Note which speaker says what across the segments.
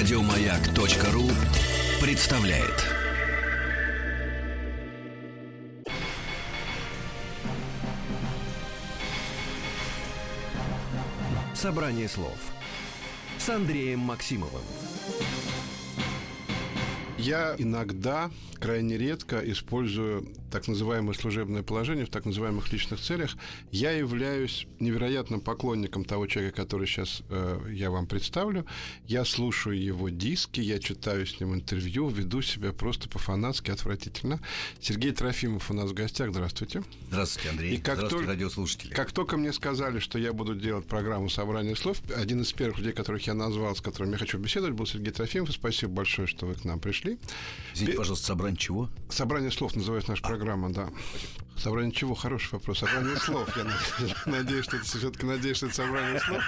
Speaker 1: Радиомаяк.ру представляет. Собрание слов с Андреем Максимовым.
Speaker 2: Я иногда, крайне редко, использую так называемое служебное положение в так называемых личных целях. Я являюсь невероятным поклонником того человека, который сейчас э, я вам представлю. Я слушаю его диски, я читаю с ним интервью, веду себя просто по-фанатски отвратительно. Сергей Трофимов у нас в гостях. Здравствуйте.
Speaker 3: Здравствуйте, Андрей.
Speaker 2: И как
Speaker 3: Здравствуйте,
Speaker 2: только-
Speaker 3: радиослушатели.
Speaker 2: Как только мне сказали, что я буду делать программу собрания слов, один из первых людей, которых я назвал, с которым я хочу беседовать, был Сергей Трофимов. Спасибо большое, что вы к нам пришли.
Speaker 3: Извините, пожалуйста, собрание чего?
Speaker 2: Собрание слов называется наша программа, да. Собрание чего? Хороший вопрос. Собрание слов. Я надеюсь, что это все-таки надеюсь, что это собрание слов,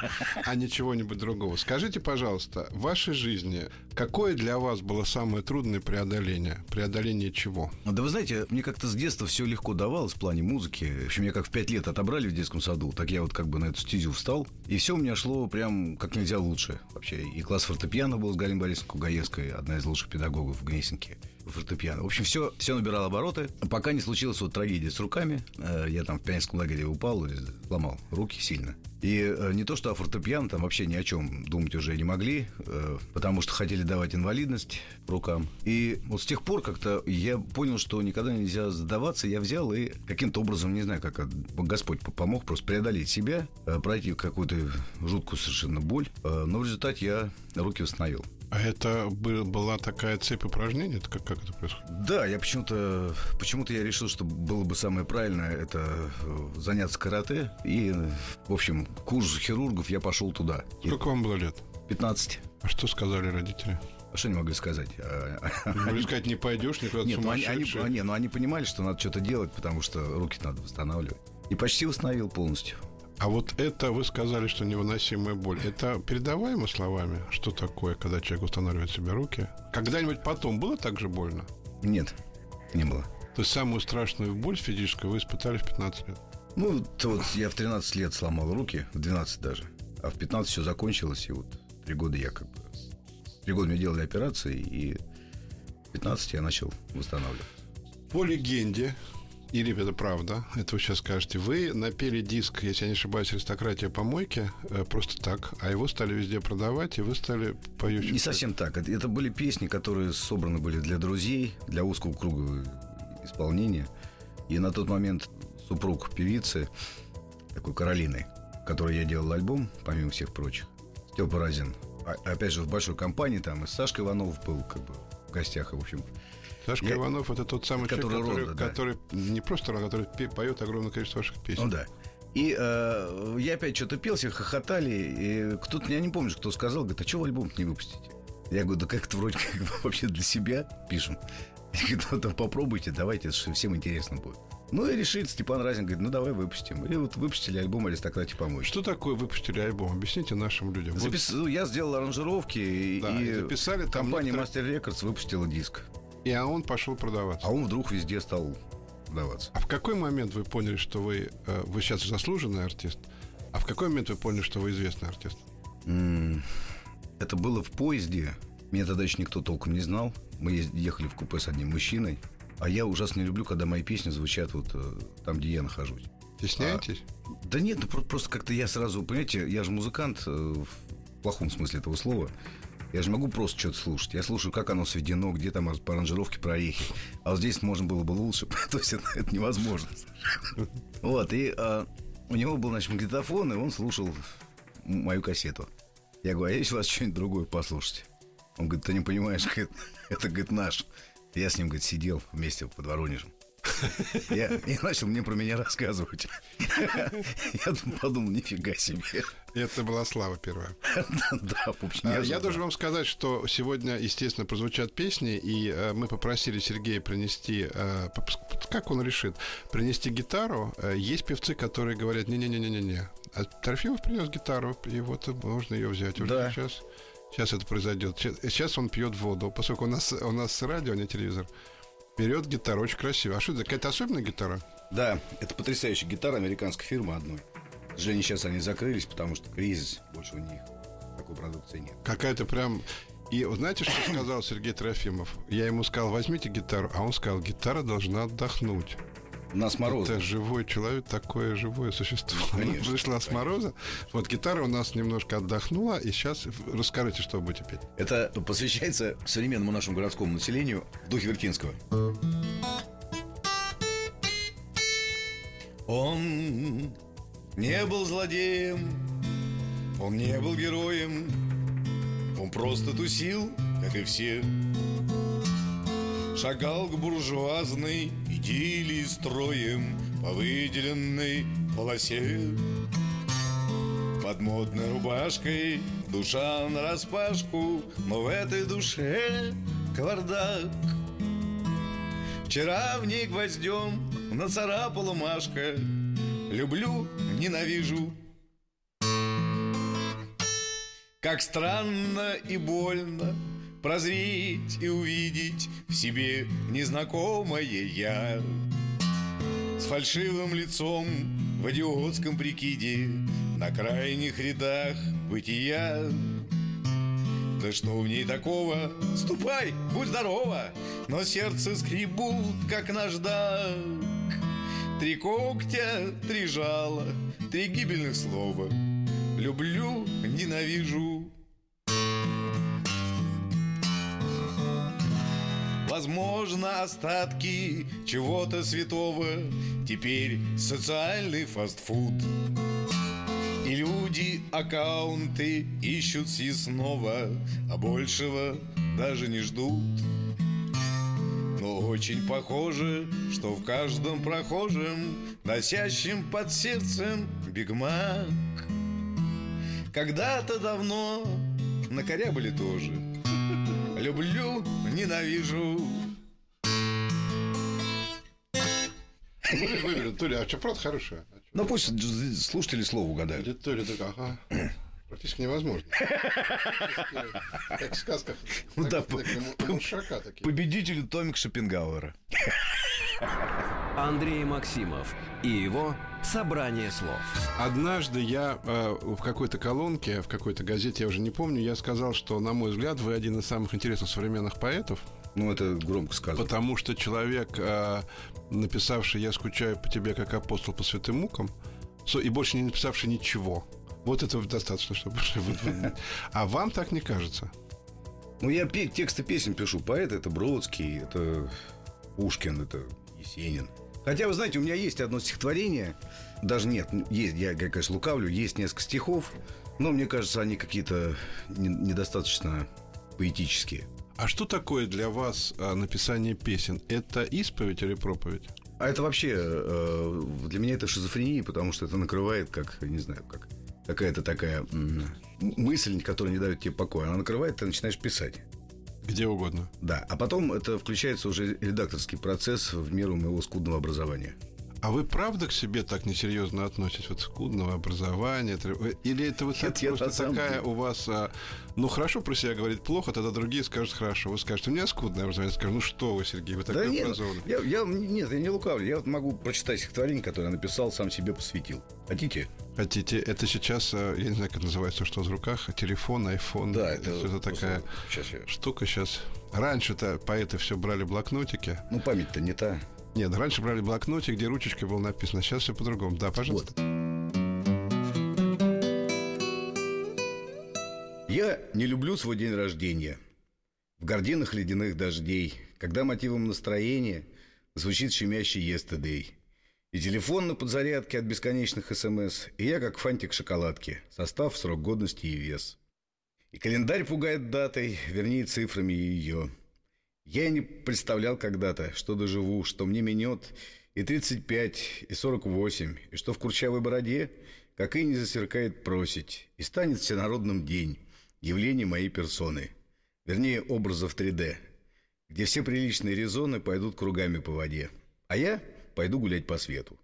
Speaker 2: а не чего-нибудь другого. Скажите, пожалуйста, в вашей жизни какое для вас было самое трудное преодоление? Преодоление чего?
Speaker 3: Да вы знаете, мне как-то с детства все легко давалось в плане музыки. В общем, меня как в пять лет отобрали в детском саду, так я вот как бы на эту стезю встал. И все у меня шло прям как нельзя лучше вообще. И класс фортепиано был с Галиной Борисовной Кугаевской, одна из лучших педагогов в Гнесинке фортепиано. В общем, все, все набирало обороты, пока не случилась вот трагедия руками. Э, Я там в пионерском лагере упал и сломал руки сильно. И э, не то, что о фортепиано, там вообще ни о чем думать уже не могли, э, потому что хотели давать инвалидность рукам. И вот с тех пор как-то я понял, что никогда нельзя сдаваться. Я взял и каким-то образом, не знаю, как Господь помог просто преодолеть себя, пройти какую-то жуткую совершенно боль. Но в результате я руки восстановил.
Speaker 2: А это был- была такая цепь упражнений? Это как, как это происходит?
Speaker 3: Да, я почему-то почему-то я решил, что было бы самое правильное это э, заняться карате. И, в общем, курс хирургов я пошел туда. И
Speaker 2: Сколько вам было лет?
Speaker 3: 15.
Speaker 2: А что сказали родители?
Speaker 3: А что они могли сказать? А, а,
Speaker 2: Могли сказать, не пойдешь никуда
Speaker 3: Нет, ну они, они,
Speaker 2: сумасшедший.
Speaker 3: не, ну они понимали, что надо что-то делать, потому что руки надо восстанавливать. И почти восстановил полностью.
Speaker 2: А вот это вы сказали, что невыносимая боль. Это передаваемо словами? Что такое, когда человек устанавливает себе руки? Когда-нибудь потом было так же больно?
Speaker 3: Нет, не было.
Speaker 2: То есть самую страшную боль физическую вы испытали в 15 лет?
Speaker 3: Ну, то вот я в 13 лет сломал руки, в 12 даже. А в 15 все закончилось, и вот три года я как бы... Три года мне делали операции, и в 15 я начал восстанавливать.
Speaker 2: По легенде, или это правда, это вы сейчас скажете, вы напели диск, если я не ошибаюсь, «Аристократия помойки» э, просто так, а его стали везде продавать, и вы стали поющим...
Speaker 3: Не совсем так. Это, это были песни, которые собраны были для друзей, для узкого круга исполнения. И на тот момент супруг певицы, такой Каролины, которой я делал альбом, помимо всех прочих, Степа Разин, а- опять же, в большой компании, там и Сашка Иванов был как бы в гостях, и, в общем,
Speaker 2: Сашка
Speaker 3: Я-
Speaker 2: Иванов это тот самый
Speaker 3: Который
Speaker 2: человек, который,
Speaker 3: да.
Speaker 2: который не просто Ронда, который пе- поет огромное количество ваших песен.
Speaker 3: ну да. И э, я опять что-то пел, все хохотали, и кто-то, я не помню, кто сказал, говорит, а что альбом не выпустите? Я говорю, да как это вроде как вообще для себя пишем. Говорю, ну там попробуйте, давайте, всем интересно будет. Ну и решит Степан Разин, говорит, ну давай выпустим. И вот выпустили альбом «Аристократия помочь».
Speaker 2: Что такое выпустили альбом? Объясните нашим людям. Вот-
Speaker 3: Запис- ну, Я сделал аранжировки, и,
Speaker 2: Да, и записали там
Speaker 3: компания
Speaker 2: некоторые-
Speaker 3: Master Records выпустила диск.
Speaker 2: И а он пошел продаваться.
Speaker 3: А он вдруг везде стал даваться.
Speaker 2: А в какой момент вы поняли, что вы, э, вы сейчас заслуженный артист? А в какой момент вы поняли, что вы известный артист?
Speaker 3: Это было в поезде. Меня тогда еще никто толком не знал. Мы ехали в купе с одним мужчиной. А я ужасно не люблю, когда мои песни звучат вот э, там, где я нахожусь.
Speaker 2: Стесняетесь?
Speaker 3: Да нет, ну про- просто как-то я сразу, понимаете, я же музыкант э, в плохом смысле этого слова. Я же могу просто что-то слушать. Я слушаю, как оно сведено, где там по аранжировке проехи. А вот здесь можно было бы лучше. То есть это, это невозможно. Вот, и а, у него был, значит, магнитофон, и он слушал мою кассету. Я говорю, а есть у вас что-нибудь другое послушать? Он говорит, ты не понимаешь, говорит, это, говорит, наш. Я с ним, говорит, сидел вместе под Воронежем. Я, и начал мне про меня рассказывать. Я подумал, нифига себе.
Speaker 2: Это была слава первая.
Speaker 3: Да, в общем,
Speaker 2: А, Я должен вам сказать, что сегодня, естественно, прозвучат песни, и э, мы попросили Сергея принести, э, как он решит, принести гитару. Э, Есть певцы, которые говорят, не-не-не-не-не. А Трофимов принес гитару, и вот можно ее взять уже сейчас. Сейчас это произойдет. Сейчас он пьет воду, поскольку у нас, у нас радио, а не телевизор. Берет гитару, очень красиво. А что это, какая-то особенная гитара?
Speaker 3: Да, это потрясающая гитара американской фирмы одной. К сожалению, сейчас они закрылись, потому что кризис, больше у них такой продукции нет.
Speaker 2: Какая-то прям... И вот знаете, что сказал Сергей Трофимов? Я ему сказал, возьмите гитару, а он сказал, гитара должна отдохнуть.
Speaker 3: Нас мороз.
Speaker 2: Это живой человек, такое живое существо.
Speaker 3: Конечно,
Speaker 2: Пришла с мороза. Вот гитара у нас немножко отдохнула, и сейчас расскажите, что будете петь.
Speaker 3: Это посвящается современному нашему городскому населению в духе Вертинского. Он не был злодеем, он не был героем, он просто тусил, как и все. Шагал к буржуазной идиллии строем по выделенной полосе. Под модной рубашкой душа на распашку, но в этой душе кавардак. Вчера в ней гвоздем нацарапала Машка Люблю, ненавижу Как странно и больно Прозреть и увидеть в себе незнакомое я С фальшивым лицом в идиотском прикиде На крайних рядах бытия. Да что в ней такого? Ступай, будь здорова Но сердце скребут, как наждак. Три когтя, три жала, три гибельных слова. Люблю, ненавижу Возможно, остатки чего-то святого Теперь социальный фастфуд и люди аккаунты ищут съестного, а большего даже не ждут. Но очень похоже, что в каждом прохожем, носящем под сердцем бигмак, когда-то давно на корябли тоже. Люблю, ненавижу.
Speaker 2: Выберем, Толя, а что, правда хорошая?
Speaker 3: Ну пусть слушатели слово угадают.
Speaker 2: Толя такая, ага. Практически невозможно. Как в сказках.
Speaker 3: Ну да. Победитель Томик Шопенгауэра.
Speaker 1: Андрей Максимов и его «Собрание слов».
Speaker 2: Однажды я э, в какой-то колонке, в какой-то газете, я уже не помню, я сказал, что, на мой взгляд, вы один из самых интересных современных поэтов.
Speaker 3: Ну, это громко сказано.
Speaker 2: Потому что человек, э, написавший «Я скучаю по тебе, как апостол по святым мукам», и больше не написавший ничего. Вот этого достаточно, чтобы... А вам так не кажется?
Speaker 3: Ну, я тексты песен пишу. Поэт это Бродский, это Пушкин, это Есенин. Хотя, вы знаете, у меня есть одно стихотворение. Даже нет, есть, я, конечно, лукавлю, есть несколько стихов, но мне кажется, они какие-то не- недостаточно поэтические.
Speaker 2: А что такое для вас а, написание песен? Это исповедь или проповедь?
Speaker 3: А это вообще э, для меня это шизофрения, потому что это накрывает, как, не знаю, как какая-то такая мысль, которая не дает тебе покоя. Она накрывает, ты начинаешь писать.
Speaker 2: Где угодно.
Speaker 3: Да, а потом это включается уже редакторский процесс в меру моего скудного образования.
Speaker 2: А вы правда к себе так несерьезно относитесь? Вот скудного образования? Или это вот
Speaker 3: Нет,
Speaker 2: так просто такая
Speaker 3: деле-
Speaker 2: у вас... а, ну, хорошо про себя говорит плохо, тогда другие скажут хорошо. Вы скажете, у меня скудное образование. Я скажу, ну что вы, Сергей, вы такой
Speaker 3: да нет,
Speaker 2: образованный.
Speaker 3: я, я- нет, я не лукавлю. Я вот могу прочитать стихотворение, которое я написал, сам себе посвятил. Хотите?
Speaker 2: Хотите, это сейчас, а, я не знаю, как называется, что в руках, телефон, айфон.
Speaker 3: Да, это,
Speaker 2: это такая
Speaker 3: Сейчас я...
Speaker 2: штука сейчас. Раньше-то поэты все брали блокнотики.
Speaker 3: Ну, память-то не та.
Speaker 2: Нет, раньше брали блокнотик, где ручечкой было написано. Сейчас все по-другому. Да, пожалуйста.
Speaker 3: Я не люблю свой день рождения. В гординах ледяных дождей, когда мотивом настроения звучит щемящий yesterday. И телефон на подзарядке от бесконечных СМС, и я как фантик шоколадки, состав, срок годности и вес. И календарь пугает датой, вернее цифрами ее. Я и не представлял когда-то, что доживу, что мне минет и 35, и 48, и что в курчавой бороде, как и не засверкает просить, и станет всенародным день, явление моей персоны, вернее, образов 3D, где все приличные резоны пойдут кругами по воде, а я пойду гулять по свету.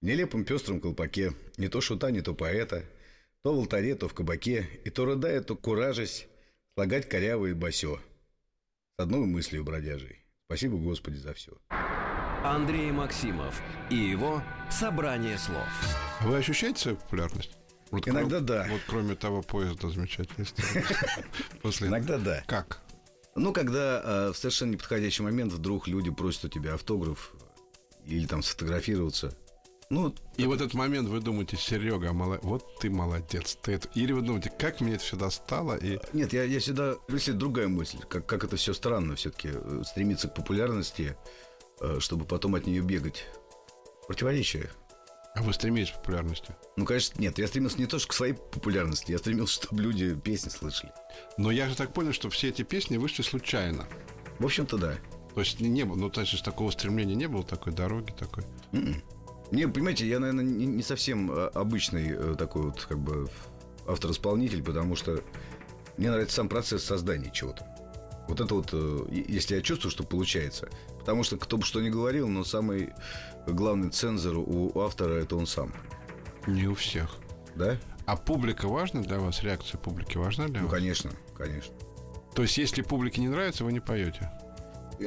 Speaker 3: В нелепом пестром колпаке, не то шута, не то поэта, то в алтаре, то в кабаке, и то рыдая, то куражась, слагать корявые басё. С одной мыслью бродяжей. Спасибо, Господи, за все.
Speaker 1: Андрей Максимов и его «Собрание слов».
Speaker 2: Вы ощущаете свою популярность? Вот
Speaker 3: Иногда
Speaker 2: кро-
Speaker 3: да.
Speaker 2: Вот кроме того поезда. После
Speaker 3: Иногда да.
Speaker 2: Как?
Speaker 3: Ну, когда э, в совершенно неподходящий момент вдруг люди просят у тебя автограф или там сфотографироваться. Ну,
Speaker 2: И вот этот момент вы думаете, Серега, мола- вот ты молодец. Ты это... Или вы думаете, как мне это все достало? И
Speaker 3: нет, я, я всегда... Если другая мысль, как, как это все странно все-таки стремиться к популярности, э, чтобы потом от нее бегать. Противоречие.
Speaker 2: а вы стремитесь к популярности.
Speaker 3: Ну, конечно, нет, я стремился не то что к своей популярности, я стремился, чтобы люди песни слышали.
Speaker 2: Но я же так понял, что все эти песни вышли случайно.
Speaker 3: В общем-то, да.
Speaker 2: То есть не, было, ну, то есть такого стремления не было, такой дороги такой.
Speaker 3: М-м. Не, понимаете, я, наверное, не, совсем э, обычный э, такой вот как бы автор-исполнитель, потому что мне нравится сам процесс создания чего-то. Вот это вот, э, если я чувствую, что получается. Потому что кто бы что ни говорил, но самый главный цензор у автора это он сам.
Speaker 2: Не у всех.
Speaker 3: Да?
Speaker 2: А публика важна для вас? Реакция публики важна для
Speaker 3: Ну,
Speaker 2: вас?
Speaker 3: конечно, конечно.
Speaker 2: То есть, если публике не нравится, вы не поете?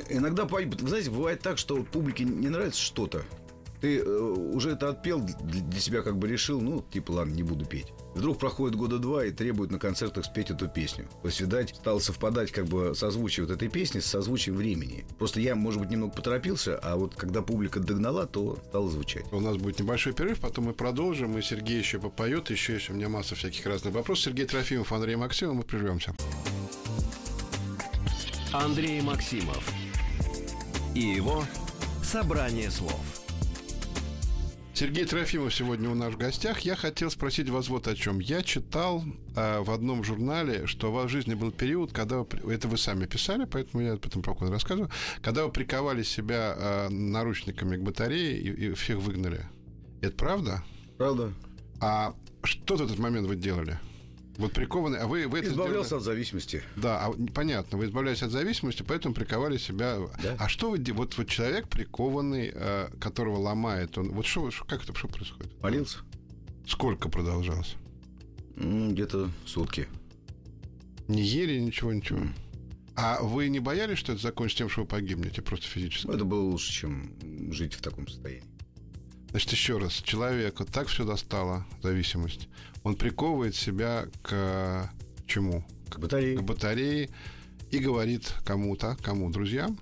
Speaker 3: Иногда, по- вы знаете, бывает так, что публике не нравится что-то. Ты э, уже это отпел, для, себя как бы решил, ну, типа, ладно, не буду петь. Вдруг проходит года два и требуют на концертах спеть эту песню. То есть, видать, стало совпадать как бы созвучие вот этой песни с созвучием времени. Просто я, может быть, немного поторопился, а вот когда публика догнала, то стало звучать.
Speaker 2: У нас будет небольшой перерыв, потом мы продолжим, и Сергей еще попоет, еще есть у меня масса всяких разных вопросов. Сергей Трофимов, Андрей Максимов, мы прервемся.
Speaker 1: Андрей Максимов и его «Собрание слов».
Speaker 2: Сергей Трофимов сегодня у нас в гостях. Я хотел спросить вас вот о чем. Я читал э, в одном журнале, что у вас в жизни был период, когда вы, это вы сами писали, поэтому я об этом спокойно рассказываю, когда вы приковали себя э, наручниками к батарее и, и всех выгнали. Это правда?
Speaker 3: Правда?
Speaker 2: А что в этот момент вы делали? Вот прикованы, а вы, вы это
Speaker 3: Избавлялся
Speaker 2: сделали-
Speaker 3: от зависимости.
Speaker 2: Да, а, понятно, вы избавлялись от зависимости, поэтому приковали себя.
Speaker 3: Да.
Speaker 2: А что вы вот вот человек прикованный, э, которого ломает, он вот что, как это что происходит?
Speaker 3: Молился?
Speaker 2: Сколько продолжалось?
Speaker 3: Где-то сутки.
Speaker 2: Не ели ничего, ничего. А вы не боялись, что это закончится тем, что вы погибнете просто физически?
Speaker 3: Ну, это было лучше, чем жить в таком состоянии.
Speaker 2: Значит, еще раз, человека так все достало, зависимость. Он приковывает себя к чему?
Speaker 3: К батарее.
Speaker 2: К батарее и говорит кому-то, кому, друзьям,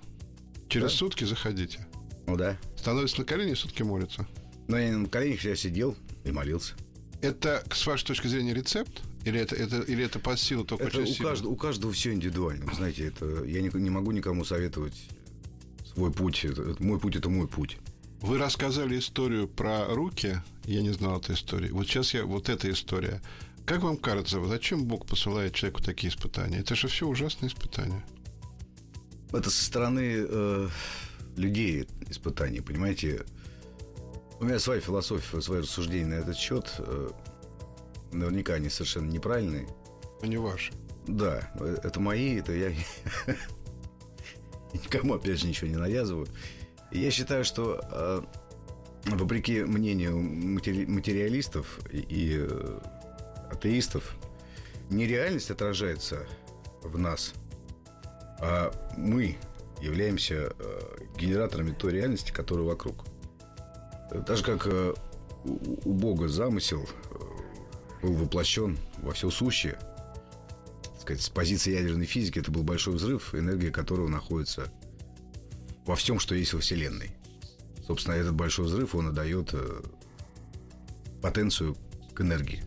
Speaker 2: через
Speaker 3: Да.
Speaker 2: сутки заходите.
Speaker 3: Ну да.
Speaker 2: Становится на колени и сутки молится.
Speaker 3: Но я на коленях я сидел и молился.
Speaker 2: Это, с вашей точки зрения, рецепт? Или это, это, или это под силу только
Speaker 3: Это
Speaker 2: очень
Speaker 3: у каждого, у каждого все индивидуально. Вы Знаете, это я не, не могу никому советовать свой путь. Это мой путь это мой путь.
Speaker 2: Вы рассказали историю про руки. Я не знал этой истории. Вот сейчас я... Вот эта история. Как вам кажется, зачем Бог посылает человеку такие испытания? Это же все ужасные испытания.
Speaker 3: Это со стороны э, людей испытаний, понимаете? У меня своя философия, свои рассуждения на этот счет. э, наверняка они совершенно неправильные.
Speaker 2: Но не ваши.
Speaker 3: Да, э, это мои, это я никому, опять же, ничего не навязываю. Я считаю, что э, вопреки мнению матери- материалистов и, э, атеистов, не реальность отражается в нас, а мы являемся э, генераторами той реальности, которая вокруг. Так же, как у Бога замысел был воплощен во все сущее, сказать, с позиции ядерной физики это был большой взрыв, энергия которого находится во всем, что есть во Вселенной. Собственно, этот большой взрыв, он и дает э, потенцию к энергии.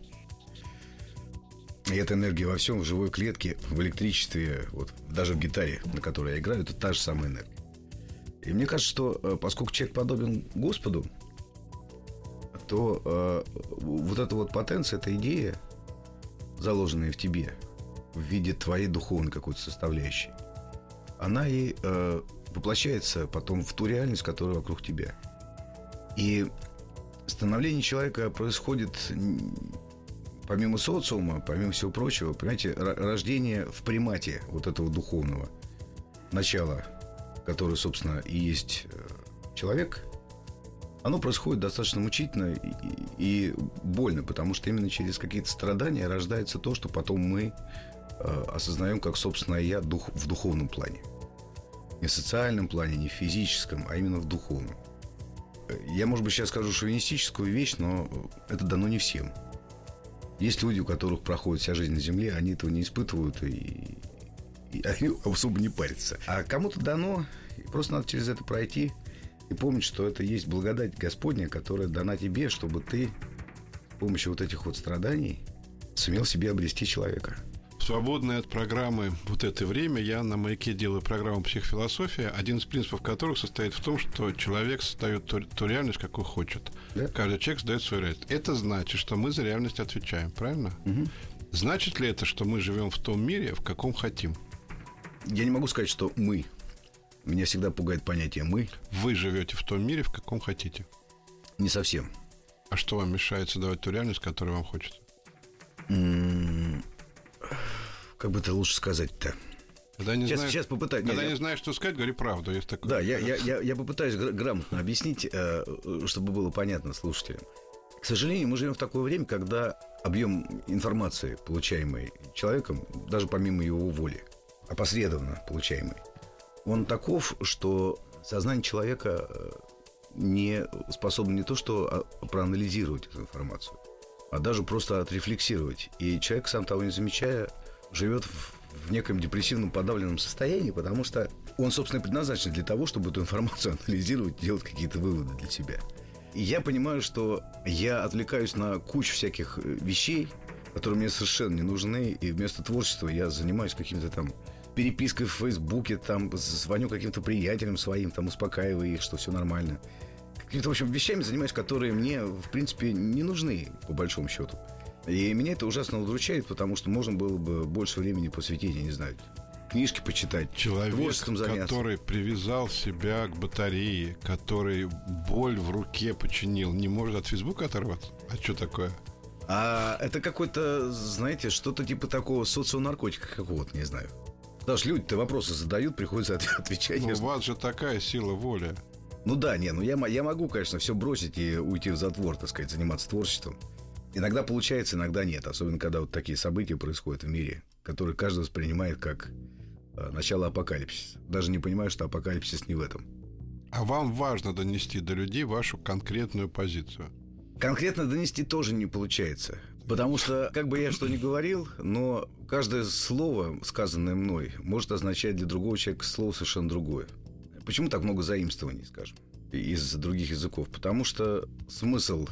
Speaker 3: И эта энергия во всем, в живой клетке, в электричестве, вот даже в гитаре, на которой я играю, это та же самая энергия. И мне кажется, что э, поскольку человек подобен Господу, то э, вот эта вот потенция, эта идея, заложенная в тебе в виде твоей духовной какой-то составляющей, она и э, воплощается потом в ту реальность, которая вокруг тебя. И становление человека происходит помимо социума, помимо всего прочего, понимаете, ро- рождение в примате вот этого духовного начала, которое, собственно, и есть э, человек, оно происходит достаточно мучительно и больно, потому что именно через какие-то страдания рождается то, что потом мы э, осознаем как собственное я дух, в духовном плане. Не в социальном плане, не в физическом, а именно в духовном. Э, Я, может быть, сейчас скажу шовинистическую вещь, но это дано не всем. Есть люди, у которых проходит вся жизнь на Земле, они этого не испытывают и, и они особо не парятся. А кому-то дано, и просто надо через это пройти и помнить, что это есть благодать Господня, которая дана тебе, чтобы ты с помощью вот этих вот страданий сумел себе обрести человека
Speaker 2: свободное от программы вот это время я на маяке делаю программу психофилософия, один из принципов которых состоит в том, что человек создает ту, ту реальность, какую хочет. Да? Каждый человек создает свою реальность. Это значит, что мы за реальность отвечаем, правильно? Угу. Значит ли это, что мы живем в том мире, в каком хотим?
Speaker 3: Я не могу сказать, что мы. Меня всегда пугает понятие мы.
Speaker 2: Вы живете в том мире, в каком хотите.
Speaker 3: Не совсем.
Speaker 2: А что вам мешает создавать ту реальность, которую вам хочется?
Speaker 3: Как бы это лучше сказать-то?
Speaker 2: Когда не сейчас, знаешь, сейчас попытаюсь. Когда не, не знаешь, что сказать, говори правду. Есть такое.
Speaker 3: Да, я, я, я, я попытаюсь грамотно объяснить, э, чтобы было понятно слушателям. К сожалению, мы живем в такое время, когда объем информации, получаемой человеком, даже помимо его воли, опосредованно получаемый, он таков, что сознание человека э, не способно не то что а, проанализировать эту информацию, а даже просто отрефлексировать. И человек, сам того не замечая, живет в, в неком депрессивном подавленном состоянии, потому что он, собственно, предназначен для того, чтобы эту информацию анализировать, делать какие-то выводы для себя. И я понимаю, что я отвлекаюсь на кучу всяких э, вещей, которые мне совершенно не нужны, и вместо творчества я занимаюсь каким-то там перепиской в Фейсбуке, там звоню каким-то приятелям своим, там успокаиваю их, что все нормально. Какими-то, в общем, вещами занимаюсь, которые мне, в принципе, не нужны, по большому счету. И меня это ужасно удручает, потому что можно было бы больше времени посвятить, я не знаю, книжки почитать,
Speaker 2: Человек, который привязал себя к батарее, который боль в руке починил, не может от Фейсбука оторваться? А что такое?
Speaker 3: А это какой-то, знаете, что-то типа такого соционаркотика какого-то, не знаю. Потому что люди-то вопросы задают, приходится отвечать.
Speaker 2: Ну, у вас же такая сила воли.
Speaker 3: Ну да, не, ну я, я могу, конечно, все бросить и уйти в затвор, так сказать, заниматься творчеством. Иногда получается, иногда нет. Особенно, когда вот такие события происходят в мире, которые каждый воспринимает как э, начало апокалипсиса. Даже не понимая, что апокалипсис не в этом.
Speaker 2: А вам важно донести до людей вашу конкретную позицию?
Speaker 3: Конкретно донести тоже не получается. Потому что, как бы я что ни говорил, но каждое слово, сказанное мной, может означать для другого человека слово совершенно другое. Почему так много заимствований, скажем, из других языков? Потому что смысл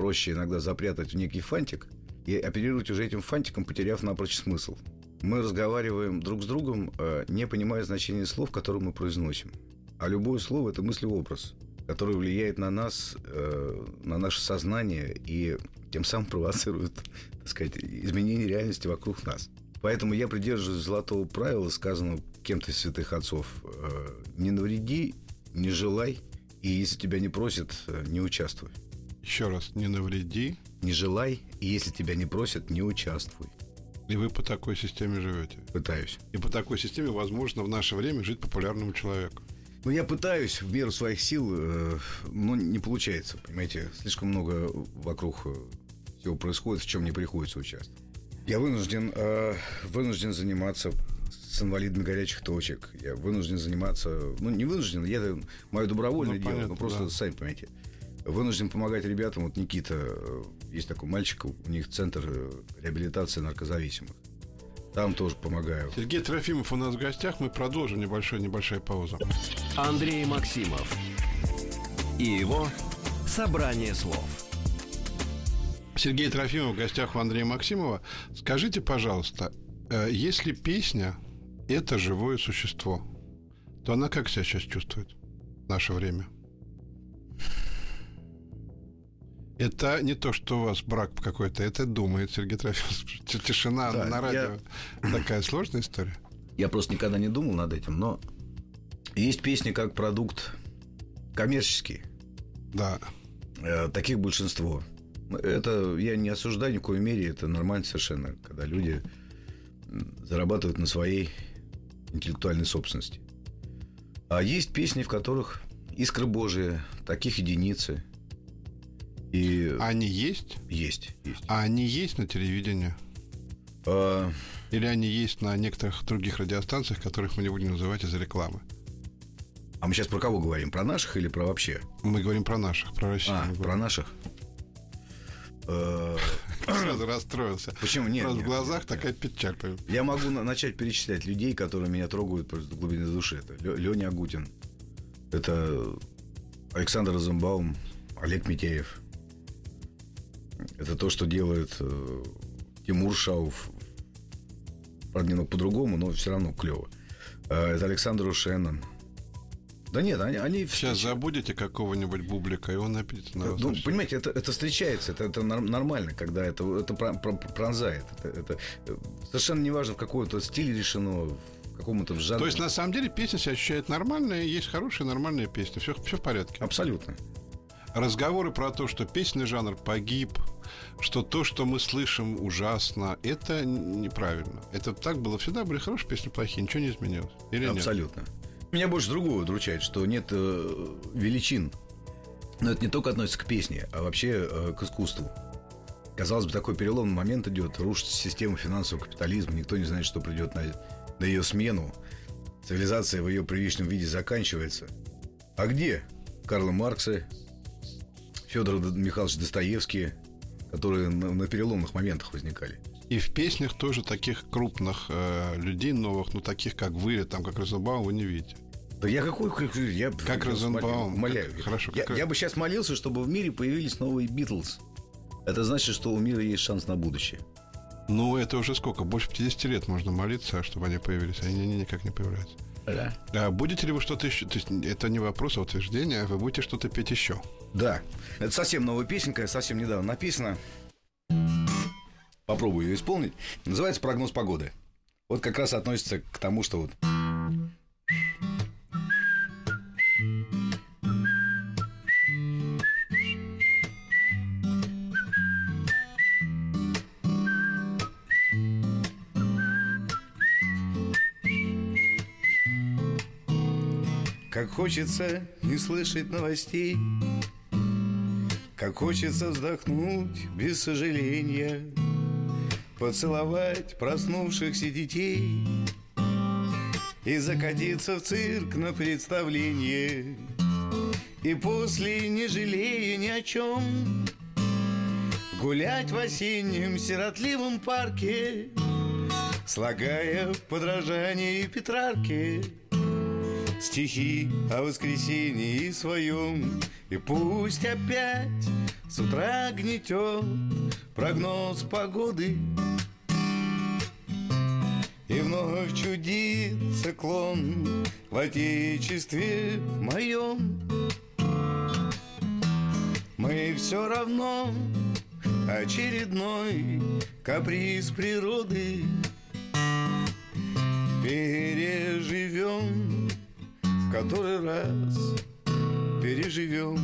Speaker 3: проще иногда запрятать в некий фантик и оперировать уже этим фантиком, потеряв напрочь смысл. Мы разговариваем друг с другом, э, не понимая значения слов, которые мы произносим. А любое слово – это мыслеобраз, который влияет на нас, э, на наше сознание и тем самым провоцирует, так сказать, изменение реальности вокруг нас. Поэтому я придерживаюсь золотого правила, сказанного кем-то из святых отцов. Э, не навреди, не желай, и если тебя не просят, не участвуй.
Speaker 2: Еще раз, не навреди.
Speaker 3: Не желай, и если тебя не просят, не участвуй.
Speaker 2: И вы по такой системе живете?
Speaker 3: Пытаюсь.
Speaker 2: И по такой системе возможно в наше время жить популярному человеку?
Speaker 3: Ну, я пытаюсь в меру своих сил, э, но не получается, понимаете. Слишком много вокруг э, всего происходит, в чем мне приходится участвовать. Я вынужден, э, вынужден заниматься с инвалидами горячих точек. Я вынужден заниматься... Ну, не вынужден, я мое добровольное ну, дело, понятно, но просто да. сами понимаете вынужден помогать ребятам. Вот Никита, э, есть такой мальчик, у них центр э, реабилитации наркозависимых. Там тоже помогаю.
Speaker 2: Сергей Трофимов у нас в гостях. Мы продолжим небольшой, небольшая пауза.
Speaker 1: Андрей Максимов и его «Собрание слов».
Speaker 2: Сергей Трофимов в гостях у Андрея Максимова. Скажите, пожалуйста, э, если песня – это живое существо, то она как себя сейчас чувствует в наше время? – Это не то, что у вас брак какой-то, это думает Сергей Трофимович. Тишина да, на радио. Я... Такая сложная история.
Speaker 3: Я просто никогда не думал над этим, но есть песни как продукт коммерческий.
Speaker 2: Да.
Speaker 3: Э, таких большинство. Это я не осуждаю ни в коей мере, это нормально совершенно, когда люди зарабатывают на своей интеллектуальной собственности. А есть песни, в которых искра Божия, таких единицы –
Speaker 2: и... Они есть?
Speaker 3: Есть, есть.
Speaker 2: А они есть на телевидении? А... Или они есть на некоторых других радиостанциях, которых мы не будем называть из-за рекламы?
Speaker 3: А мы сейчас про кого говорим? Про наших или про вообще?
Speaker 2: Мы говорим про наших, про Россию.
Speaker 3: А, про наших? Э,
Speaker 2: Сразу расстроился.
Speaker 3: Почему нет? Нет,
Speaker 2: в глазах
Speaker 3: нет,
Speaker 2: такая печаль. появилась.
Speaker 3: Я могу на- начать перечислять людей, которые меня трогают просто глубине души. Это Леня Агутин, это Александр Розенбаум, Олег Митеев. Это то, что делает э, Тимур Шауф. Правда, немного по-другому, но все равно клево. Э, это Александр Ушенин. Да нет, они, они
Speaker 2: Сейчас забудете какого-нибудь бублика, и он опять на вас.
Speaker 3: ну, понимаете, это, это встречается, это, это нор- нормально, когда это, это пронзает. Это, это, э, совершенно неважно, в какой-то стиле решено, в каком-то жанре.
Speaker 2: То есть, на самом деле, песня себя ощущает нормально, и есть хорошие нормальные песни. Все, все в порядке.
Speaker 3: Абсолютно.
Speaker 2: Разговоры про то, что песенный жанр погиб, что то, что мы слышим, ужасно, это неправильно. Это так было всегда, были хорошие песни, плохие, ничего не изменилось. Или нет?
Speaker 3: Абсолютно. Меня больше другого удручает, что нет э, величин. Но это не только относится к песне, а вообще э, к искусству. Казалось бы, такой переломный момент идет, рушится система финансового капитализма, никто не знает, что придет на, на ее смену. Цивилизация в ее привычном виде заканчивается. А где Карла Маркса, Федор Михайлович Достоевский, которые на, на переломных моментах возникали?
Speaker 2: И в песнях тоже таких крупных э, людей новых, ну, таких, как вы, там, как Розенбаум, вы не видите.
Speaker 3: Да я какой... Я,
Speaker 2: Как
Speaker 3: я
Speaker 2: Розенбаум.
Speaker 3: Умоляю.
Speaker 2: Как- хорошо,
Speaker 3: Я,
Speaker 2: как-
Speaker 3: я бы сейчас молился, чтобы в мире появились новые Битлз. Это значит, что у мира есть шанс на будущее.
Speaker 2: Ну, это уже сколько? Больше 50 лет можно молиться, чтобы они появились. Они ни- никак не появляются.
Speaker 3: Да.
Speaker 2: А будете ли вы что-то еще? То есть это не вопрос, а утверждение. Вы будете что-то петь еще?
Speaker 3: Да. Это совсем новая песенка, совсем недавно написана. Попробую ее исполнить. Называется «Прогноз погоды». Вот как раз относится к тому, что вот... Как хочется не слышать новостей Как хочется вздохнуть без сожаления Поцеловать проснувшихся детей И закатиться в цирк на представление. И после, не жалея ни о чем Гулять в осеннем сиротливом парке Слагая в подражании Петрарке Стихи о воскресенье своем. И пусть опять с утра гнетет Прогноз погоды. И вновь чудится клон В отечестве моем. Мы все равно очередной каприз природы. Переживем который раз переживем.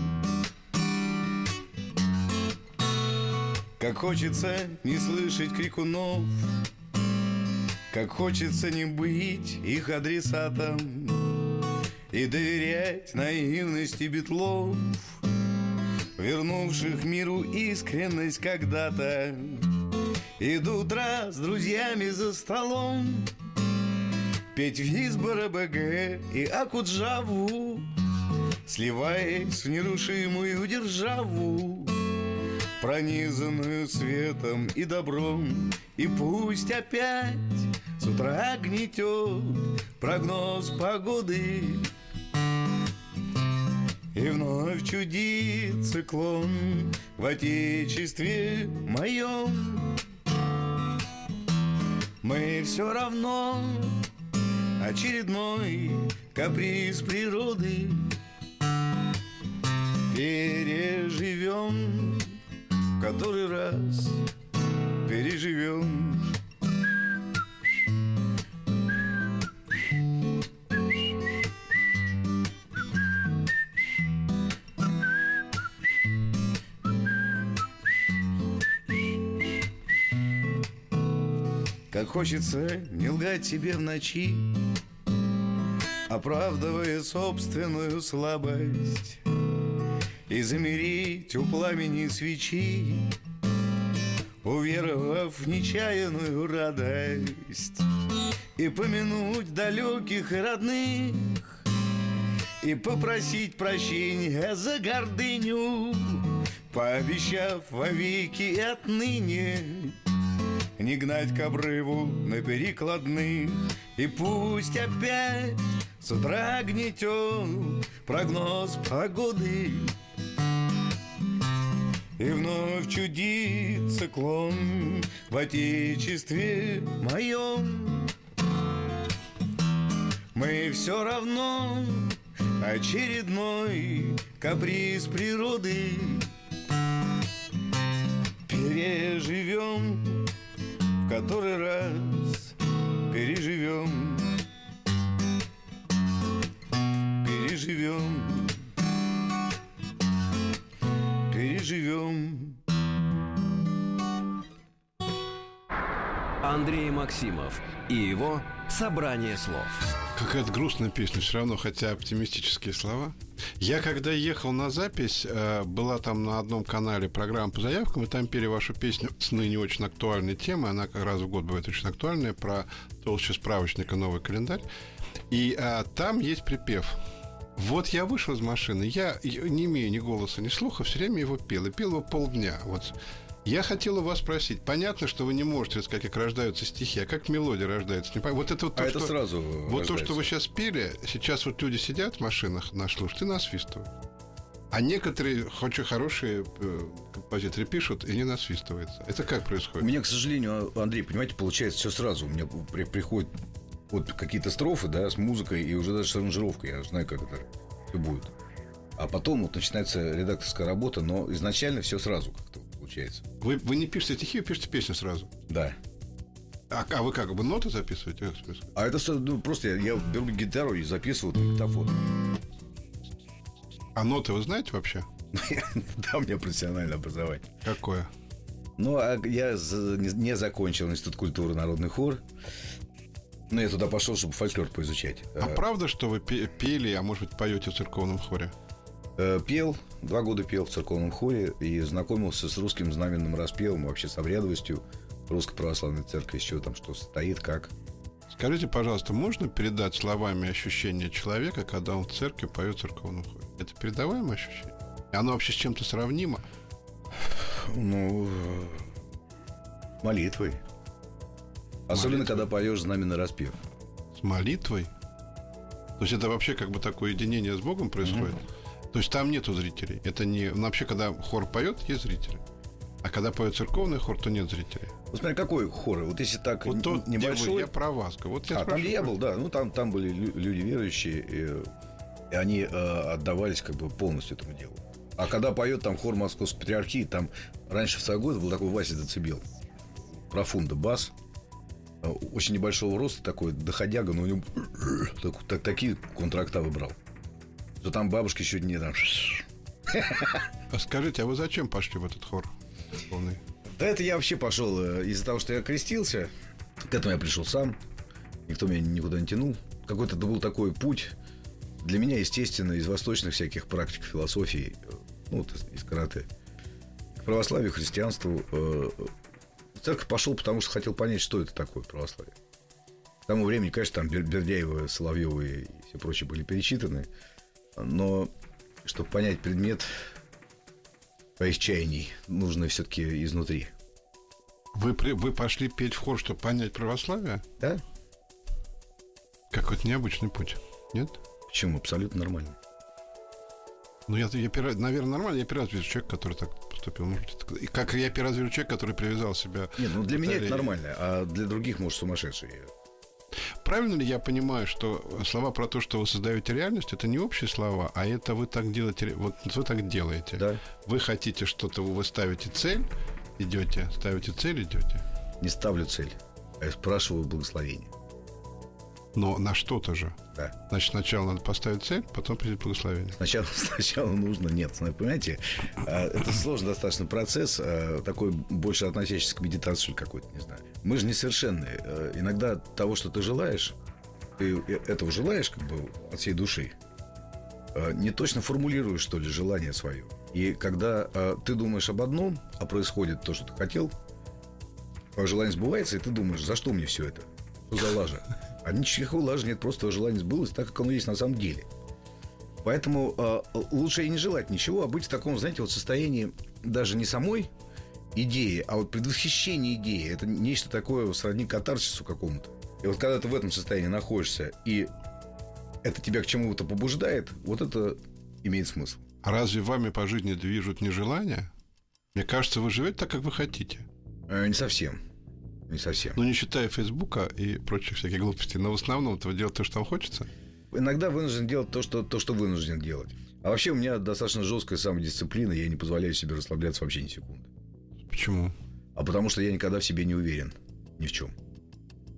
Speaker 3: Как хочется не слышать крикунов, Как хочется не быть их адресатом И доверять наивности битлов, Вернувших миру искренность когда-то Идут раз с друзьями за столом Петь Визбора БГ и Акуджаву Сливаясь в нерушимую державу Пронизанную светом и добром. И пусть опять с утра гнетет Прогноз погоды И вновь чудит циклон В отечестве моем. Мы все равно очередной каприз природы. Переживем в который раз переживем. Как хочется не лгать себе в ночи Оправдывая собственную слабость. И замереть у пламени свечи Уверовав в нечаянную радость. И помянуть далеких и родных И попросить прощения за гордыню Пообещав вовеки отныне Не гнать к обрыву на перекладных. И пусть опять с утра гнетет Прогноз погоды. И вновь чудит циклон в отечестве моем. Мы все равно очередной каприз природы. Переживем в который раз переживем переживем живем.
Speaker 1: Андрей Максимов и его «Собрание слов».
Speaker 2: Какая-то грустная песня, все равно, хотя оптимистические слова. Я когда ехал на запись, э, была там на одном канале программа по заявкам, и там пели вашу песню с ныне очень актуальной темой. Она как раз в год бывает очень актуальная, про толще справочника «Новый календарь». И а, там есть припев – вот я вышел из машины, я не имею ни голоса, ни слуха, все время его пел. И пел его полдня. Вот я хотел у вас спросить. Понятно, что вы не можете рассказать, как рождаются стихи, а как мелодия рождается. Вот это вот то,
Speaker 3: а
Speaker 2: что,
Speaker 3: это сразу
Speaker 2: Вот рождается. то, что вы сейчас пели, сейчас вот люди сидят в машинах, нас слушают и насвистывают. А некоторые очень хорошие э, композиторы пишут и не насвистываются. Это как происходит?
Speaker 3: У меня, к сожалению, Андрей, понимаете, получается все сразу. У меня приходит вот какие-то строфы, да, с музыкой и уже даже с аранжировкой. Я знаю, как это все будет. А потом вот начинается редакторская работа, но изначально все сразу как-то получается.
Speaker 2: Вы, вы не пишете стихи, вы пишете песню сразу?
Speaker 3: Да.
Speaker 2: А, а вы как, вы ноты записываете?
Speaker 3: А это ну, просто я, я беру гитару и записываю на диктофон.
Speaker 2: А ноты вы знаете вообще?
Speaker 3: Да, у меня профессиональное образование.
Speaker 2: Какое?
Speaker 3: Ну, а я не закончил Институт культуры народный хор. Ну, я туда пошел, чтобы фольклор поизучать.
Speaker 2: А правда, что вы пели, а может быть, поете в церковном хоре?
Speaker 3: Э, пел, два года пел в церковном хоре и знакомился с русским знаменным распевом, вообще с обрядовостью Русской Православной Церкви, еще там что стоит, как.
Speaker 2: Скажите, пожалуйста, можно передать словами ощущение человека, когда он в церкви поет в церковном хоре? Это передаваемое ощущение? Оно вообще с чем-то сравнимо?
Speaker 3: Ну, молитвой. Особенно, молитвой. когда поешь знаменный распев.
Speaker 2: С молитвой? То есть это вообще как бы такое единение с Богом происходит? Mm-hmm. То есть там нету зрителей. Это не... Ну, вообще, когда хор поет, есть зрители. А когда поет церковный хор, то нет зрителей.
Speaker 3: Вот смотри, какой хор? Вот если так
Speaker 2: вот тот, небольшой... Вы, я про вас.
Speaker 3: Вот я а, там, где я был, да. Ну, там, там были люди верующие, и, и они э, отдавались как бы полностью этому делу. А когда поет там хор Московской Патриархии, там раньше в Сагозе был такой Вася Децибел. Профунда бас – Э, очень небольшого роста такой, доходяга, но у него так, так, такие контрактавы брал. Что там бабушки еще не там.
Speaker 2: А скажите, а вы зачем пошли в этот хор полный?
Speaker 3: Да это я вообще пошел э, из-за того, что я крестился. К этому я пришел сам. Никто меня никуда не тянул. Какой-то был такой путь. Для меня, естественно, из восточных всяких практик философии, э, ну, вот из, карате, к православию, христианству, церковь пошел, потому что хотел понять, что это такое православие. К тому времени, конечно, там Бердяева, Соловьева и все прочие были перечитаны. Но чтобы понять предмет своих чаяний, нужно все-таки изнутри.
Speaker 2: Вы, вы пошли петь в хор, чтобы понять православие?
Speaker 3: Да.
Speaker 2: Какой-то необычный путь, нет?
Speaker 3: Почему? Абсолютно нормально.
Speaker 2: Ну, я, я наверное, нормально. Я первый раз вижу человека, который так поступил. Может, и как я первый раз вижу человека, который привязал себя.
Speaker 3: Нет, ну для меня это нормально, а для других, может, сумасшедший.
Speaker 2: Правильно ли я понимаю, что слова про то, что вы создаете реальность, это не общие слова, а это вы так делаете, вот вы так делаете.
Speaker 3: Да.
Speaker 2: Вы хотите что-то, вы ставите цель, идете, ставите цель, идете.
Speaker 3: Не ставлю цель, а я спрашиваю благословение.
Speaker 2: Но на что-то же.
Speaker 3: Да.
Speaker 2: Значит, сначала надо поставить цель, потом придет благословение.
Speaker 3: Сначала, сначала нужно, нет, понимаете, а, это сложный достаточно процесс, а, такой больше относящийся к медитации какой-то, не знаю. Мы же несовершенные. А, иногда того, что ты желаешь, ты этого желаешь как бы от всей души, не точно формулируешь, что ли, желание свое. И когда ты думаешь об одном, а происходит то, что ты хотел, желание сбывается, и ты думаешь, за что мне все это? За лажа? А ничего лажи нет, просто желание сбылось так, как оно есть на самом деле. Поэтому э, лучше и не желать ничего, а быть в таком, знаете, вот состоянии даже не самой идеи, а вот предвосхищение идеи. Это нечто такое сродни катарсису какому-то. И вот когда ты в этом состоянии находишься, и это тебя к чему-то побуждает, вот это имеет смысл.
Speaker 2: А разве вами по жизни движут не желания? Мне кажется, вы живете так, как вы хотите.
Speaker 3: Э, не совсем. Не совсем.
Speaker 2: Ну, не считая Фейсбука и прочих всяких глупостей. Но в основном вы делаете то, что вам хочется.
Speaker 3: Иногда вынужден делать то что, то, что вынужден делать. А вообще у меня достаточно жесткая самодисциплина, я не позволяю себе расслабляться вообще ни секунды.
Speaker 2: Почему?
Speaker 3: А потому что я никогда в себе не уверен. Ни в чем.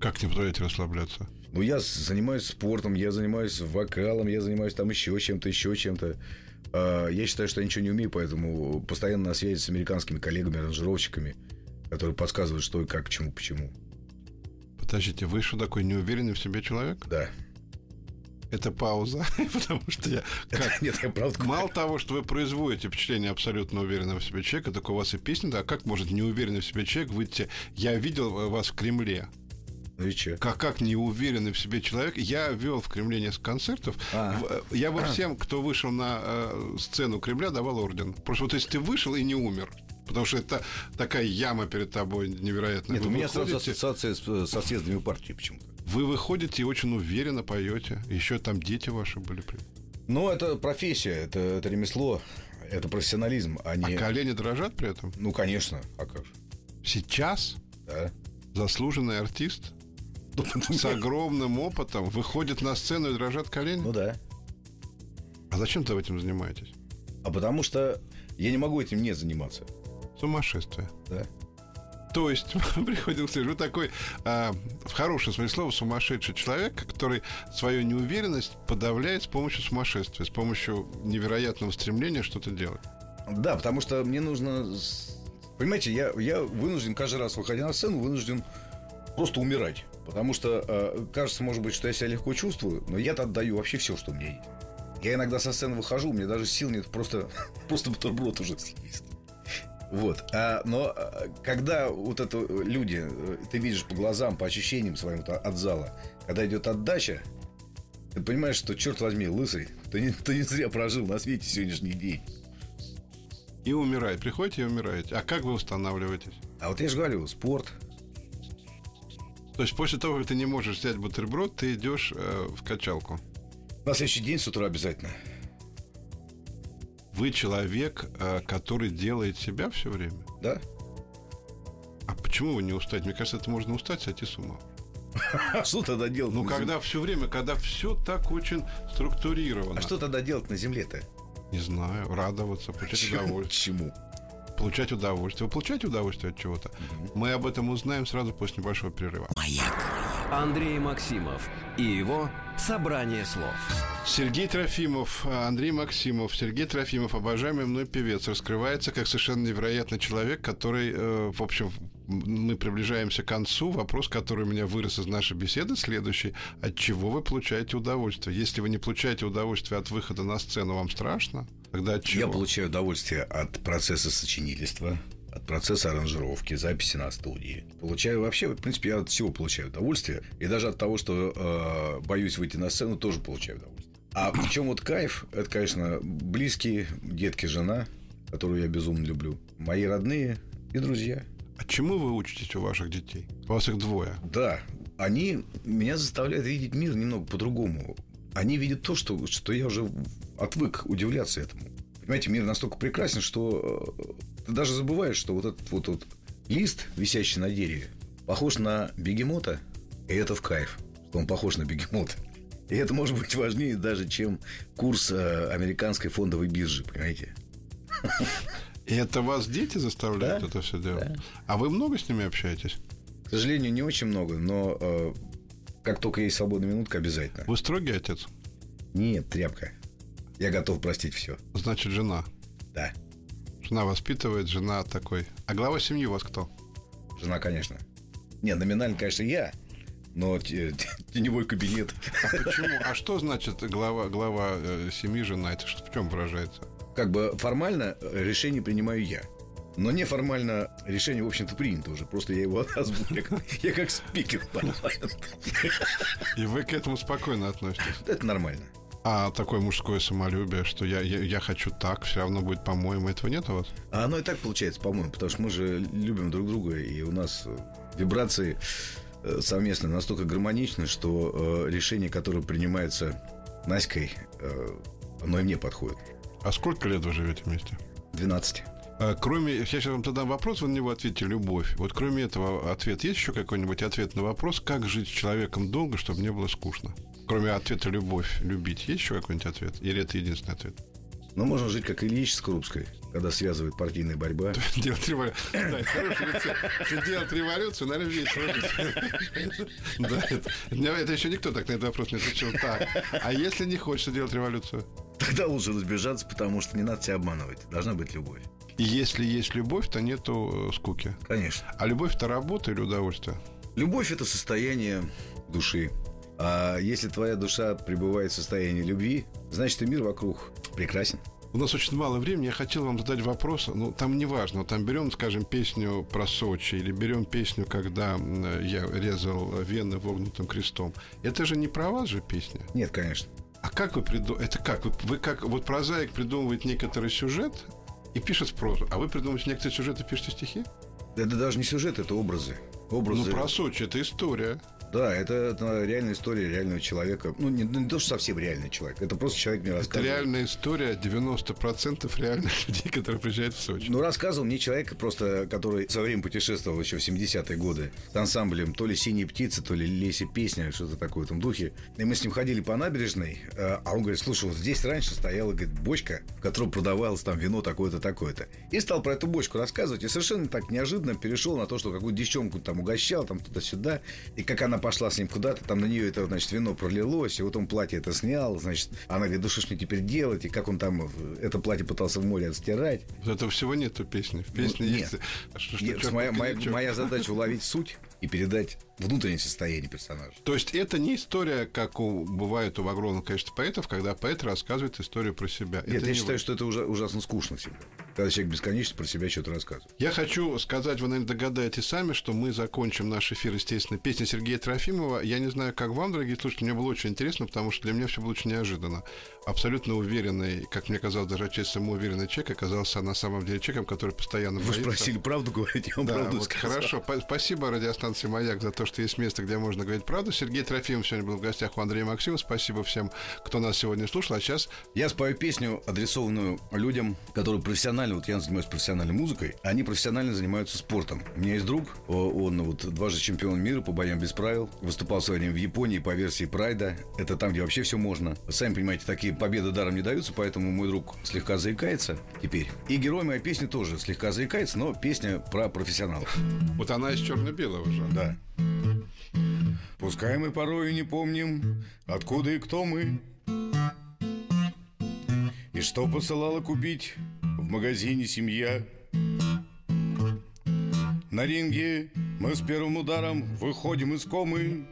Speaker 2: Как не позволяете расслабляться?
Speaker 3: Ну, я занимаюсь спортом, я занимаюсь вокалом, я занимаюсь там еще чем-то, еще чем-то. А, я считаю, что я ничего не умею, поэтому постоянно на связи с американскими коллегами, аранжировщиками, которые подсказывают, что и как, к чему, почему.
Speaker 2: Подождите, вы что такой неуверенный в себе человек?
Speaker 3: Да.
Speaker 2: Это пауза, потому что я... Как,
Speaker 3: Нет, я правда...
Speaker 2: Мало того, что вы производите впечатление абсолютно уверенного в себе человека, так у вас и песня, да, как может неуверенный в себе человек выйти... Я видел вас в Кремле.
Speaker 3: Ну и че?
Speaker 2: Как, как неуверенный в себе человек. Я вел в Кремле несколько концертов.
Speaker 3: А.
Speaker 2: В- Я бы всем, кто вышел на э, сцену Кремля, давал орден. Просто вот если ты вышел и не умер, потому что это такая яма перед тобой невероятная.
Speaker 3: Нет,
Speaker 2: Вы
Speaker 3: у меня сразу
Speaker 2: выходите-
Speaker 3: ассоциация с, со съездами партии почему-то.
Speaker 2: Вы выходите и очень уверенно поете. Еще там дети ваши были. при-
Speaker 3: Ну, это профессия, это, это ремесло, это профессионализм, а
Speaker 2: А
Speaker 3: не...
Speaker 2: колени дрожат при этом?
Speaker 3: Ну, конечно, а как же?
Speaker 2: Сейчас
Speaker 3: Да.
Speaker 2: заслуженный артист с огромным опытом выходит на сцену и дрожат колени?
Speaker 3: Ну да.
Speaker 2: А зачем ты этим занимаетесь?
Speaker 3: А потому что я не могу этим не заниматься.
Speaker 2: Сумасшествие.
Speaker 3: Да.
Speaker 2: То есть приходил вы такой, а, в хорошем смысле слова, сумасшедший человек, который свою неуверенность подавляет с помощью сумасшествия, с помощью невероятного стремления что-то делать.
Speaker 3: Да, потому что мне нужно... Понимаете, я, я вынужден каждый раз, выходя на сцену, вынужден просто умирать. Потому что э, кажется, может быть, что я себя легко чувствую, но я-то отдаю вообще все, что у меня есть. Я иногда со сцены выхожу, у меня даже сил нет просто, просто бутерброд уже съесть. Вот. А, но а, когда вот это э, люди, э, ты видишь по глазам, по ощущениям своим от зала, когда идет отдача, ты понимаешь, что, черт возьми, лысый, ты не, ты не зря прожил на свете сегодняшний день.
Speaker 2: И умирает. Приходите и умираете. А как вы восстанавливаетесь?
Speaker 3: А вот я же говорю, спорт.
Speaker 2: То есть после того, как ты не можешь взять бутерброд, ты идешь э, в качалку.
Speaker 3: На следующий день с утра обязательно.
Speaker 2: Вы человек, э, который делает себя все время.
Speaker 3: Да?
Speaker 2: А почему вы не устаете? Мне кажется, это можно устать, сойти с ума.
Speaker 3: А что тогда делать?
Speaker 2: Ну, когда все время, когда все так очень структурировано.
Speaker 3: А что тогда делать на земле-то?
Speaker 2: Не знаю, радоваться, получать удовольствие.
Speaker 3: Чему?
Speaker 2: Получать удовольствие. Вы получаете удовольствие от чего-то? Мы об этом узнаем сразу после небольшого перерыва.
Speaker 1: Андрей Максимов и его «Собрание слов».
Speaker 2: Сергей Трофимов, Андрей Максимов, Сергей Трофимов, обожаемый мной певец, раскрывается как совершенно невероятный человек, который, э, в общем, мы приближаемся к концу. Вопрос, который у меня вырос из нашей беседы, следующий. От чего вы получаете удовольствие? Если вы не получаете удовольствие от выхода на сцену, вам страшно? Тогда от чего?
Speaker 3: Я получаю удовольствие от процесса сочинительства, от процесса аранжировки, записи на студии. Получаю вообще, в принципе, я от всего получаю удовольствие. И даже от того, что э, боюсь выйти на сцену, тоже получаю удовольствие. А причем вот кайф, это, конечно, близкие, детки, жена, которую я безумно люблю, мои родные и друзья.
Speaker 2: А чему вы учитесь у ваших детей? У вас их двое.
Speaker 3: Да, они меня заставляют видеть мир немного по-другому. Они видят то, что, что я уже отвык удивляться этому. Понимаете, мир настолько прекрасен, что э, ты даже забываешь, что вот этот вот, вот лист, висящий на дереве, похож на бегемота, и это в кайф, что он похож на бегемота. И это может быть важнее даже, чем курс э, американской фондовой биржи, понимаете?
Speaker 2: И это вас дети заставляют
Speaker 3: Да,
Speaker 2: это все делать?
Speaker 3: да.
Speaker 2: А вы много с ними общаетесь?
Speaker 3: К сожалению, не очень много, но э, как только есть свободная минутка, обязательно.
Speaker 2: Вы строгий отец?
Speaker 3: Нет, тряпка. Я готов простить все.
Speaker 2: Значит, жена.
Speaker 3: Да,
Speaker 2: Жена воспитывает, жена такой. А глава семьи у вас кто?
Speaker 3: жена, конечно. Не, номинально, конечно, я, но те- те- теневой кабинет.
Speaker 2: Почему? А что значит глава, глава э, семьи, жена? Это что, в чем выражается?
Speaker 3: Как бы формально э, решение принимаю я. Но неформально решение, в общем-то, принято уже. Просто я его озвучил. Я как- Я как спикер парламента.
Speaker 2: И вы к этому спокойно относитесь.
Speaker 3: Это нормально.
Speaker 2: А такое мужское самолюбие, что я, я, я хочу так, все равно будет по-моему, этого нет у вас?
Speaker 3: А оно и так получается, по-моему, потому что мы же любим друг друга, и у нас э, вибрации совместно настолько гармоничны, что э, решение, которое принимается Наськой, э, оно и мне подходит.
Speaker 2: А сколько лет вы живете вместе?
Speaker 3: 12.
Speaker 2: А, кроме, я сейчас вам тогда вопрос, вы на него ответите любовь. Вот кроме этого ответа, есть еще какой-нибудь ответ на вопрос, как жить с человеком долго, чтобы не было скучно? Кроме ответа любовь, любить, есть еще какой-нибудь ответ? Или это единственный ответ?
Speaker 3: Ну, можно жить как Ильич с Крупской, когда связывает партийная борьба.
Speaker 2: Делать революцию. Да. Делать революцию, наверное, весело. Да, это еще никто так на этот вопрос не отвечал. Так, а если не хочется делать революцию?
Speaker 3: Тогда лучше разбежаться, потому что не надо себя обманывать. Должна быть любовь.
Speaker 2: И если есть любовь, то нету э, скуки.
Speaker 3: Конечно.
Speaker 2: А любовь это работа или удовольствие?
Speaker 3: Любовь это состояние души. А если твоя душа пребывает в состоянии любви, значит и мир вокруг прекрасен.
Speaker 2: У нас очень мало времени. Я хотел вам задать вопрос. Ну, там не важно. Там берем, скажем, песню про Сочи или берем песню, когда я резал вены вогнутым крестом. Это же не про вас же песня?
Speaker 3: Нет, конечно.
Speaker 2: А как вы придумываете? Это как? Вы, вы как вот прозаик придумывает некоторый сюжет и пишет прозу, а вы придумываете некоторые сюжеты и пишете стихи?
Speaker 3: Это даже не сюжет, это образы. образы.
Speaker 2: Ну, про Сочи это история.
Speaker 3: Да, это, это реальная история реального человека. Ну, не, не то, что совсем реальный человек. Это просто человек мне рассказывал.
Speaker 2: Это реальная история 90% реальных людей, которые приезжают в Сочи.
Speaker 3: Ну, рассказывал мне человек, просто, который со время путешествовал еще в 70-е годы с ансамблем то ли «Синие птицы», то ли «Леси песня», что-то такое в этом духе. И мы с ним ходили по набережной, а он говорит, слушай, вот здесь раньше стояла, говорит, бочка, в которой продавалось там вино такое-то, такое-то. И стал про эту бочку рассказывать, и совершенно так неожиданно перешел на то, что какую-то девчонку там угощал, там туда-сюда, и как она пошла с ним куда-то, там на нее это, значит, вино пролилось, и вот он платье это снял, значит, она говорит, да что ж мне теперь делать, и как он там это платье пытался в море отстирать.
Speaker 2: Этого всего нету песни. В песне
Speaker 3: ну,
Speaker 2: есть...
Speaker 3: Нет. Что, что, нет, моя, моя, моя задача уловить суть и передать внутреннее состояние персонажа.
Speaker 2: То есть это не история, как у, бывает у огромного количества поэтов, когда поэт рассказывает историю про себя.
Speaker 3: Нет,
Speaker 2: это
Speaker 3: я
Speaker 2: не
Speaker 3: считаю,
Speaker 2: вы.
Speaker 3: что это уже ужасно скучно всегда. Когда человек бесконечно про себя что-то рассказывает.
Speaker 2: Я хочу сказать, вы, наверное, догадаетесь сами, что мы закончим наш эфир, естественно, песней Сергея Трофимова. Я не знаю, как вам, дорогие слушатели, мне было очень интересно, потому что для меня все было очень неожиданно. Абсолютно уверенный, как мне казалось, даже отчасти самоуверенный человек оказался на самом деле человеком, который постоянно
Speaker 3: Вы
Speaker 2: боится.
Speaker 3: спросили правду говорить, я вам
Speaker 2: Да,
Speaker 3: правду
Speaker 2: вот
Speaker 3: сказал.
Speaker 2: хорошо. Спасибо радиостанции «Маяк» за то, что есть место, где можно говорить правду. Сергей Трофимов сегодня был в гостях у Андрея Максимова. Спасибо всем, кто нас сегодня слушал. А сейчас
Speaker 3: Я спою песню, адресованную людям, которые профессионально, вот я занимаюсь профессиональной музыкой, они профессионально занимаются спортом. У меня есть друг, он вот дважды чемпион мира по боям без правил, выступал в свое время в Японии по версии Прайда. Это там, где вообще все можно. Сами понимаете, такие победы даром не даются, поэтому мой друг слегка заикается теперь. И герой моей песни тоже слегка заикается, но песня про профессионалов.
Speaker 2: вот она из черно-белого же.
Speaker 3: Да. Пускай мы порой не помним, откуда и кто мы, и что посылала купить в магазине семья. На ринге мы с первым ударом выходим из комы,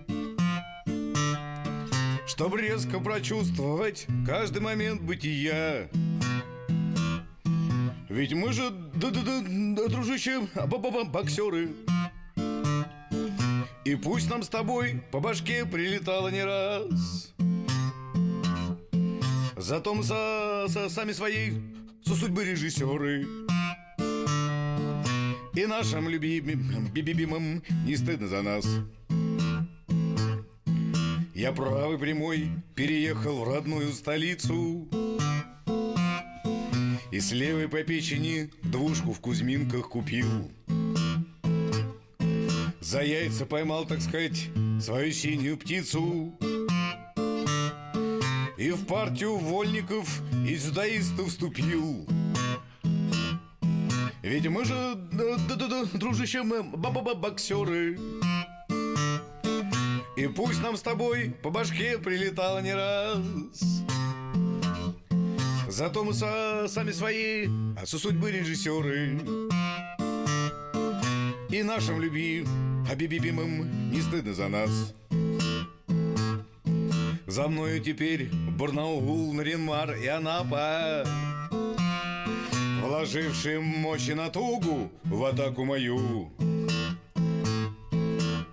Speaker 3: чтобы резко прочувствовать каждый момент бытия. Ведь мы же, да-да-да, дружище, ба-ба-ба, боксеры. И пусть нам с тобой по башке прилетало не раз. Зато мы со, со- сами своей со судьбы режиссеры. И нашим любимым, любимым не стыдно за нас. Я правый прямой переехал в родную столицу. И с левой по печени двушку в Кузьминках купил. За яйца поймал, так сказать, свою синюю птицу. И в партию вольников и сюдаистов вступил. Ведь мы же, да, дружище, мы ба-ба-ба боксеры. И пусть нам с тобой по башке прилетало не раз. Зато мы со- сами свои, а со судьбы режиссеры. И нашим любви, обибимым, не стыдно за нас. За мною теперь Барнаул, Наринмар и Анапа Вложившим мощь и натугу в атаку мою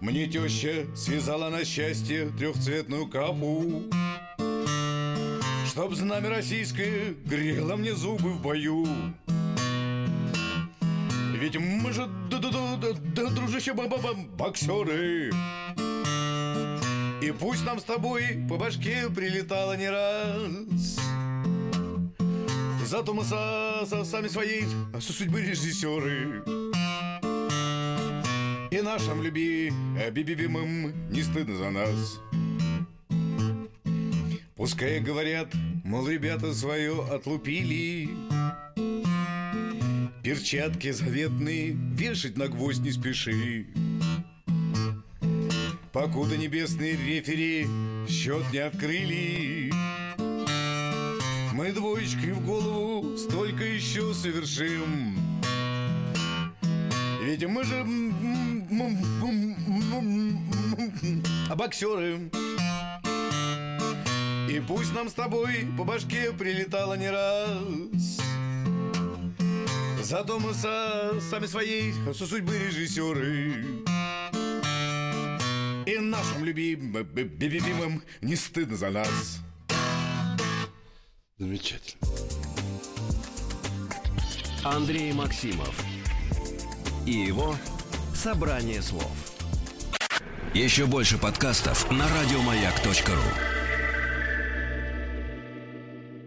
Speaker 3: Мне теща связала на счастье трехцветную капу Чтоб знамя российское грело мне зубы в бою. Ведь мы же, да, да, да, да, дружище, ба -ба -ба, боксеры. И пусть нам с тобой по башке прилетало не раз. Зато мы со, со сами своей судьбы режиссеры И нашим люби, бибибимым не стыдно за нас. Пускай говорят, мол, ребята свое отлупили. Перчатки заветные вешать на гвоздь не спеши. Покуда небесные рефери счет не открыли. Мы двоечкой в голову столько еще совершим. Ведь мы же а боксеры. И пусть нам с тобой по башке прилетало не раз. Зато мы со, сами своей со судьбы режиссеры. И нашим любимым не стыдно за нас.
Speaker 2: Замечательно.
Speaker 1: Андрей Максимов и его «Собрание слов». Еще больше подкастов на радиомаяк.ру